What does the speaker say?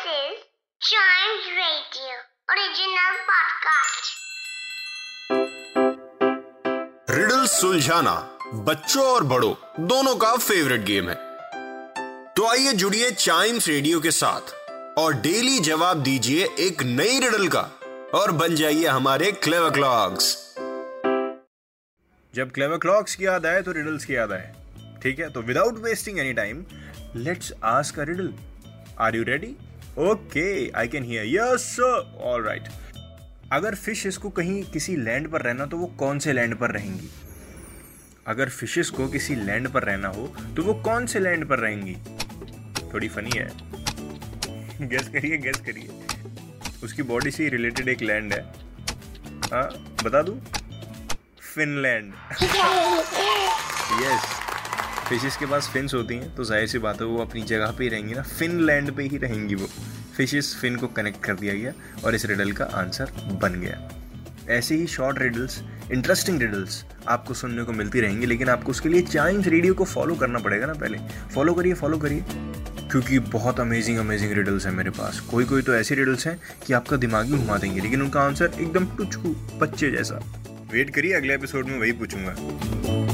Chimes Radio, original podcast. Riddle सुलझाना बच्चों और बड़ों, दोनों का फेवरेट गेम है। तो आइए जुड़िए चाइम्स रेडियो के साथ, और डेली जवाब दीजिए एक नई रिडल का, और बन जाइए हमारे क्लेवर क्लॉक्स जब क्लेवर क्लॉक्स की याद आए तो रिडल्स की याद आए। ठीक है तो without wasting any time let's ask a riddle are you ready okay I can hear yes all right अगर फिशेस को कहीं किसी लैंड पर रहना तो वो कौन से लैंड पर रहेंगी? अगर फिशेस को किसी लैंड पर रहना हो तो वो कौन से लैंड पर रहेंगी? थोड़ी फनी है। गेस करिए गेस करिए। उसकी बॉडी से रिलेटेड एक लैंड है। हाँ बता दूँ? फिनलैंड यस फिशेस के पास फिन्स होती हैं तो ज़ाहिर सी बात है वो अपनी जगह पे ही रहेंगी ना। फिनलैंड पे ही रहेंगी वो। फिशेस फिन को कनेक्ट कर दिया गया और इस रिडल का आंसर बन गया। ऐसे ही शॉर्ट रिडल्स इंटरेस्टिंग रिडल्स आपको सुनने को मिलती रहेंगी, लेकिन आपको उसके लिए चाइम्स रेडियो को फॉलो करना पड़ेगा ना पहले। फॉलो करिए फॉलो करिए, क्योंकि बहुत अमेजिंग अमेजिंग रिडल्स हैं मेरे पास। कोई कोई तो ऐसी रिडल्स हैं कि आपका दिमाग ही घुमा देंगे, लेकिन उनका आंसर एकदम टुचकू बच्चे जैसा। वेट करिए, अगले एपिसोड में वही पूछूँगा।